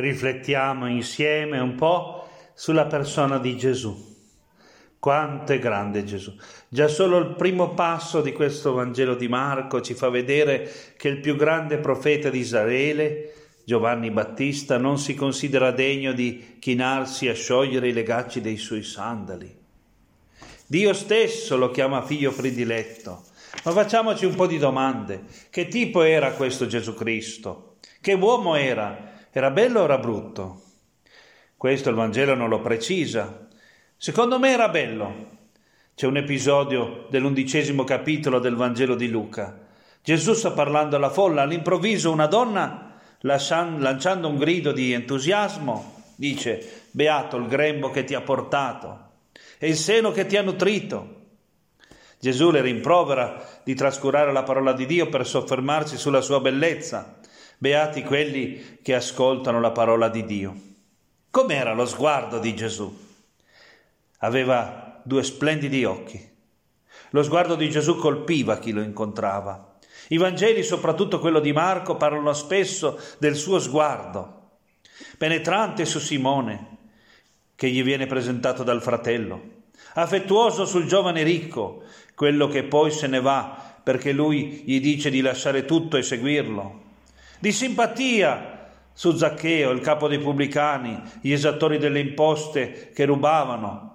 riflettiamo insieme un po' sulla persona di Gesù. Quanto è grande Gesù. Già solo il primo passo di questo Vangelo di Marco ci fa vedere che il più grande profeta di Israele, Giovanni Battista, non si considera degno di chinarsi a sciogliere i legacci dei suoi sandali. Dio stesso lo chiama figlio prediletto. Ma facciamoci un po' di domande. Che tipo era questo Gesù Cristo? Che uomo era? Era bello o era brutto? Questo il Vangelo non lo precisa. Secondo me era bello. C'è un episodio dell'undicesimo capitolo del Vangelo di Luca. Gesù sta parlando alla folla, all'improvviso una donna, lanciando un grido di entusiasmo, dice, Beato il grembo che ti ha portato e il seno che ti ha nutrito. Gesù le rimprovera di trascurare la parola di Dio per soffermarsi sulla sua bellezza Beati quelli che ascoltano la parola di Dio. Com'era lo sguardo di Gesù? Aveva due splendidi occhi. Lo sguardo di Gesù colpiva chi lo incontrava. I Vangeli, soprattutto quello di Marco, parlano spesso del suo sguardo, penetrante su Simone, che gli viene presentato dal fratello, affettuoso sul giovane ricco, quello che poi se ne va perché lui gli dice di lasciare tutto e seguirlo, di simpatia su Zaccheo, il capo dei pubblicani, gli esattori delle imposte che rubavano,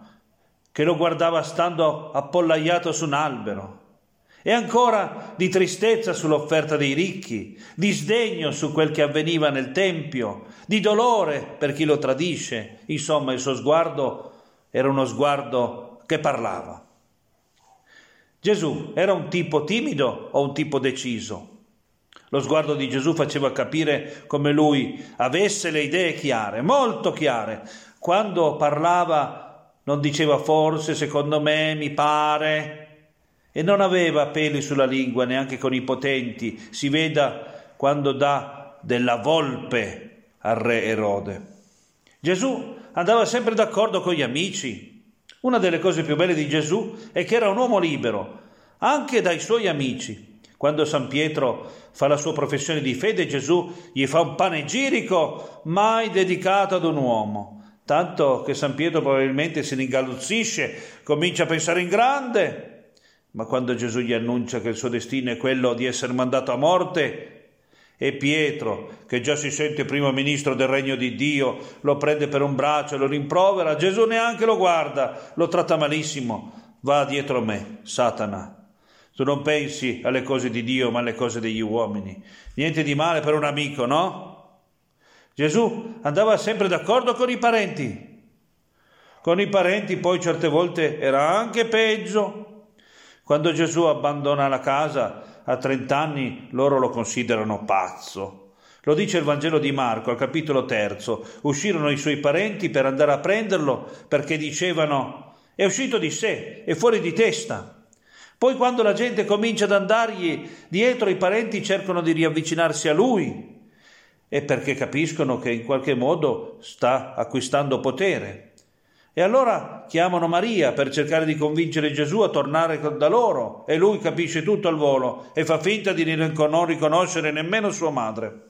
che lo guardava stando appollaiato su un albero, e ancora di tristezza sull'offerta dei ricchi, di sdegno su quel che avveniva nel Tempio, di dolore per chi lo tradisce. Insomma, il suo sguardo era uno sguardo che parlava. Gesù era un tipo timido o un tipo deciso? Lo sguardo di Gesù faceva capire come lui avesse le idee chiare, molto chiare. Quando parlava non diceva forse, secondo me, mi pare, e non aveva peli sulla lingua neanche con i potenti. Si veda quando dà della volpe al re Erode. Gesù andava sempre d'accordo con gli amici. Una delle cose più belle di Gesù è che era un uomo libero, anche dai suoi amici. Quando San Pietro fa la sua professione di fede, Gesù gli fa un panegirico mai dedicato ad un uomo. Tanto che San Pietro probabilmente si ringalluzzisce, comincia a pensare in grande. Ma quando Gesù gli annuncia che il suo destino è quello di essere mandato a morte, e Pietro, che già si sente primo ministro del regno di Dio, lo prende per un braccio e lo rimprovera, Gesù neanche lo guarda, lo tratta malissimo. Va dietro me, Satana. Tu non pensi alle cose di Dio, ma alle cose degli uomini. Niente di male per un amico, no? Gesù andava sempre d'accordo con i parenti. Con i parenti poi certe volte era anche peggio. Quando Gesù abbandona la casa a 30 anni, loro lo considerano pazzo. Lo dice il Vangelo di Marco al capitolo terzo. Uscirono i suoi parenti per andare a prenderlo perché dicevano è uscito di sé, è fuori di testa. Poi quando la gente comincia ad andargli dietro, i parenti cercano di riavvicinarsi a lui e perché capiscono che in qualche modo sta acquistando potere. E allora chiamano Maria per cercare di convincere Gesù a tornare da loro e lui capisce tutto al volo e fa finta di non riconoscere nemmeno sua madre.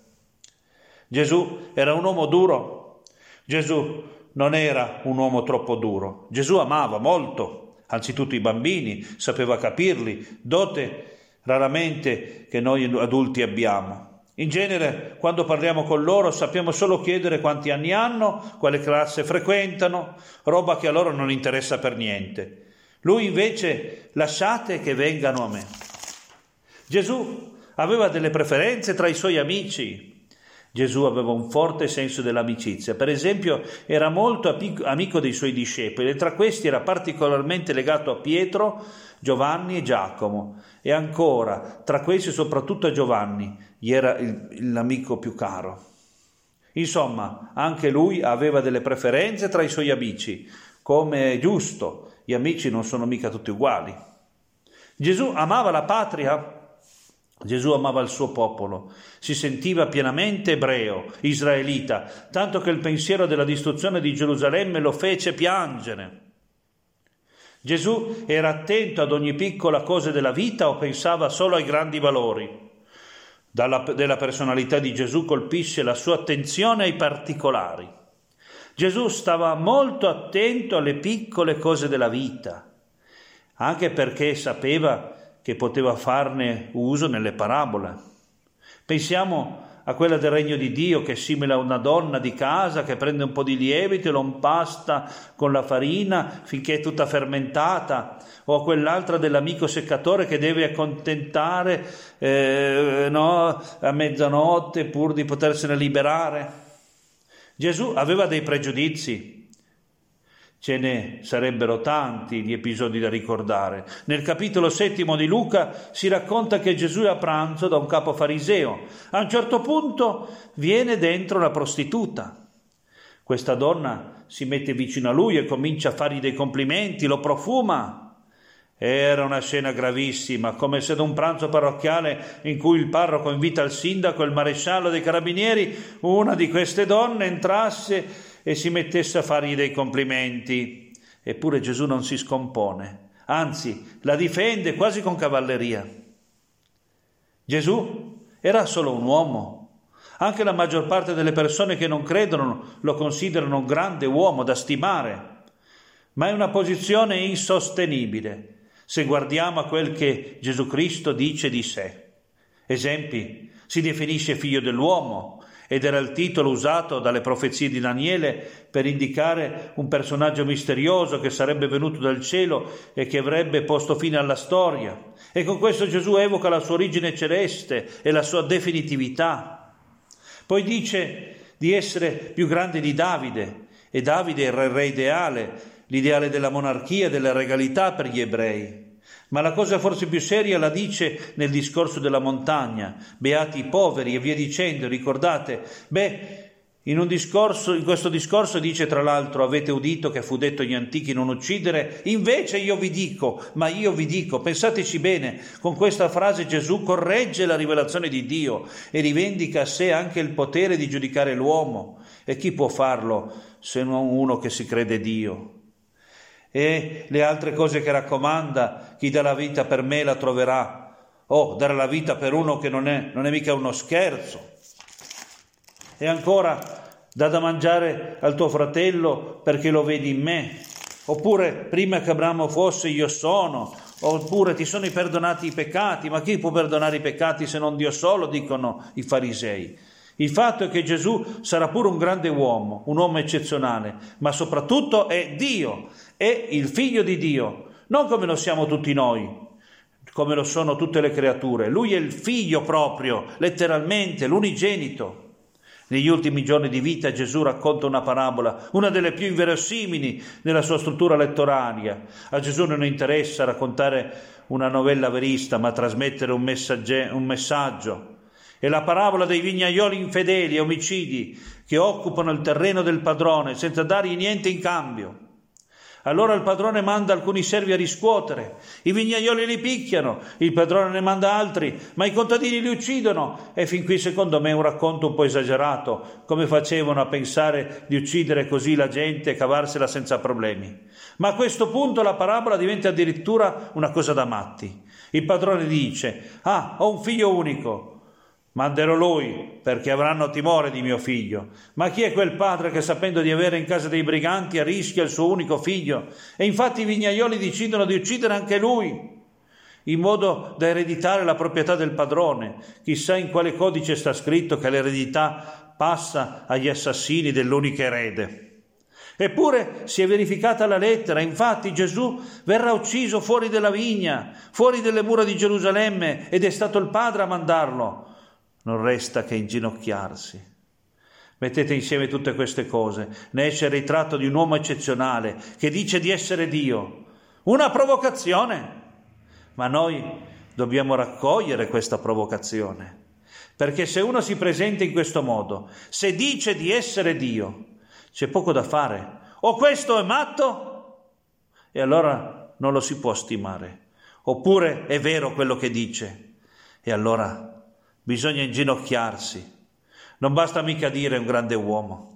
Gesù era un uomo duro. Gesù non era un uomo troppo duro. Gesù amava molto anzitutto i bambini, sapeva capirli, dote raramente che noi adulti abbiamo. In genere, quando parliamo con loro, sappiamo solo chiedere quanti anni hanno, quale classe frequentano, roba che a loro non interessa per niente. Lui invece lasciate che vengano a me. Gesù aveva delle preferenze tra i suoi amici, Gesù aveva un forte senso dell'amicizia. Per esempio, era molto amico dei suoi discepoli e tra questi era particolarmente legato a Pietro, Giovanni e Giacomo. E ancora, tra questi soprattutto a Giovanni, gli era il, l'amico più caro. Insomma, anche lui aveva delle preferenze tra i suoi amici, come è giusto, gli amici non sono mica tutti uguali. Gesù amava la patria Gesù amava il suo popolo, si sentiva pienamente ebreo, israelita, tanto che il pensiero della distruzione di Gerusalemme lo fece piangere. Gesù era attento ad ogni piccola cosa della vita o pensava solo ai grandi valori? dalla, della personalità di Gesù colpisce la sua attenzione ai particolari. Gesù stava molto attento alle piccole cose della vita, anche perché sapeva che poteva farne uso nelle parabole. Pensiamo a quella del regno di Dio che è simile a una donna di casa che prende un po' di lievito e lo impasta con la farina finché è tutta fermentata, o a quell'altra dell'amico seccatore che deve accontentare eh, no, a mezzanotte pur di potersene liberare. Gesù aveva dei pregiudizi, Ce ne sarebbero tanti di episodi da ricordare. Nel capitolo settimo di Luca si racconta che Gesù è a pranzo da un capo fariseo. A un certo punto viene dentro una prostituta. Questa donna si mette vicino a lui e comincia a fargli dei complimenti, lo profuma. Era una scena gravissima, come se da un pranzo parrocchiale in cui il parroco invita il sindaco e il maresciallo dei carabinieri, una di queste donne entrasse e si mettesse a fargli dei complimenti. Eppure Gesù non si scompone, anzi la difende quasi con cavalleria. Gesù era solo un uomo. Anche la maggior parte delle persone che non credono lo considerano un grande uomo da stimare, ma è una posizione insostenibile se guardiamo a quel che Gesù Cristo dice di sé. Esempi, si definisce figlio dell'uomo, ed era il titolo usato dalle profezie di Daniele per indicare un personaggio misterioso che sarebbe venuto dal cielo e che avrebbe posto fine alla storia. E con questo Gesù evoca la sua origine celeste e la sua definitività. Poi dice di essere più grande di Davide e Davide era il re ideale, l'ideale della monarchia, della regalità per gli ebrei. Ma la cosa forse più seria la dice nel discorso della montagna, beati i poveri e via dicendo, ricordate? Beh, in, discorso, in questo discorso dice tra l'altro avete udito che fu detto agli antichi non uccidere, invece io vi dico, ma io vi dico, pensateci bene, con questa frase Gesù corregge la rivelazione di Dio e rivendica a sé anche il potere di giudicare l'uomo. E chi può farlo se non uno che si crede Dio? E le altre cose che raccomanda, chi dà la vita per me la troverà. Oh, dare la vita per uno che non è, non è mica uno scherzo. E ancora, dà da mangiare al tuo fratello perché lo vedi in me. Oppure, prima che Abramo fosse, io sono. Oppure, ti sono perdonati i peccati. Ma chi può perdonare i peccati se non Dio solo, dicono i farisei. Il fatto è che Gesù sarà pure un grande uomo, un uomo eccezionale, ma soprattutto è Dio, è il figlio di Dio, non come lo siamo tutti noi, come lo sono tutte le creature. Lui è il figlio proprio, letteralmente, l'unigenito. Negli ultimi giorni di vita Gesù racconta una parabola, una delle più inverosimili nella sua struttura letteraria. A Gesù non interessa raccontare una novella verista, ma trasmettere un, un messaggio. È la parabola dei vignaioli infedeli e omicidi che occupano il terreno del padrone senza dargli niente in cambio. Allora il padrone manda alcuni servi a riscuotere, i vignaioli li picchiano, il padrone ne manda altri, ma i contadini li uccidono. E fin qui secondo me è un racconto un po' esagerato, come facevano a pensare di uccidere così la gente e cavarsela senza problemi. Ma a questo punto la parabola diventa addirittura una cosa da matti. Il padrone dice, ah, ho un figlio unico, Manderò lui, perché avranno timore di mio figlio. Ma chi è quel padre che sapendo di avere in casa dei briganti arrischia il suo unico figlio? E infatti i vignaioli decidono di uccidere anche lui, in modo da ereditare la proprietà del padrone. Chissà in quale codice sta scritto che l'eredità passa agli assassini dell'unico erede. Eppure si è verificata la lettera, infatti Gesù verrà ucciso fuori della vigna, fuori delle mura di Gerusalemme, ed è stato il Padre a mandarlo non resta che inginocchiarsi. Mettete insieme tutte queste cose, ne esce il ritratto di un uomo eccezionale che dice di essere Dio. Una provocazione. Ma noi dobbiamo raccogliere questa provocazione. Perché se uno si presenta in questo modo, se dice di essere Dio, c'è poco da fare. O questo è matto, e allora non lo si può stimare. Oppure è vero quello che dice, e allora bisogna inginocchiarsi. Non basta mica dire un grande uomo.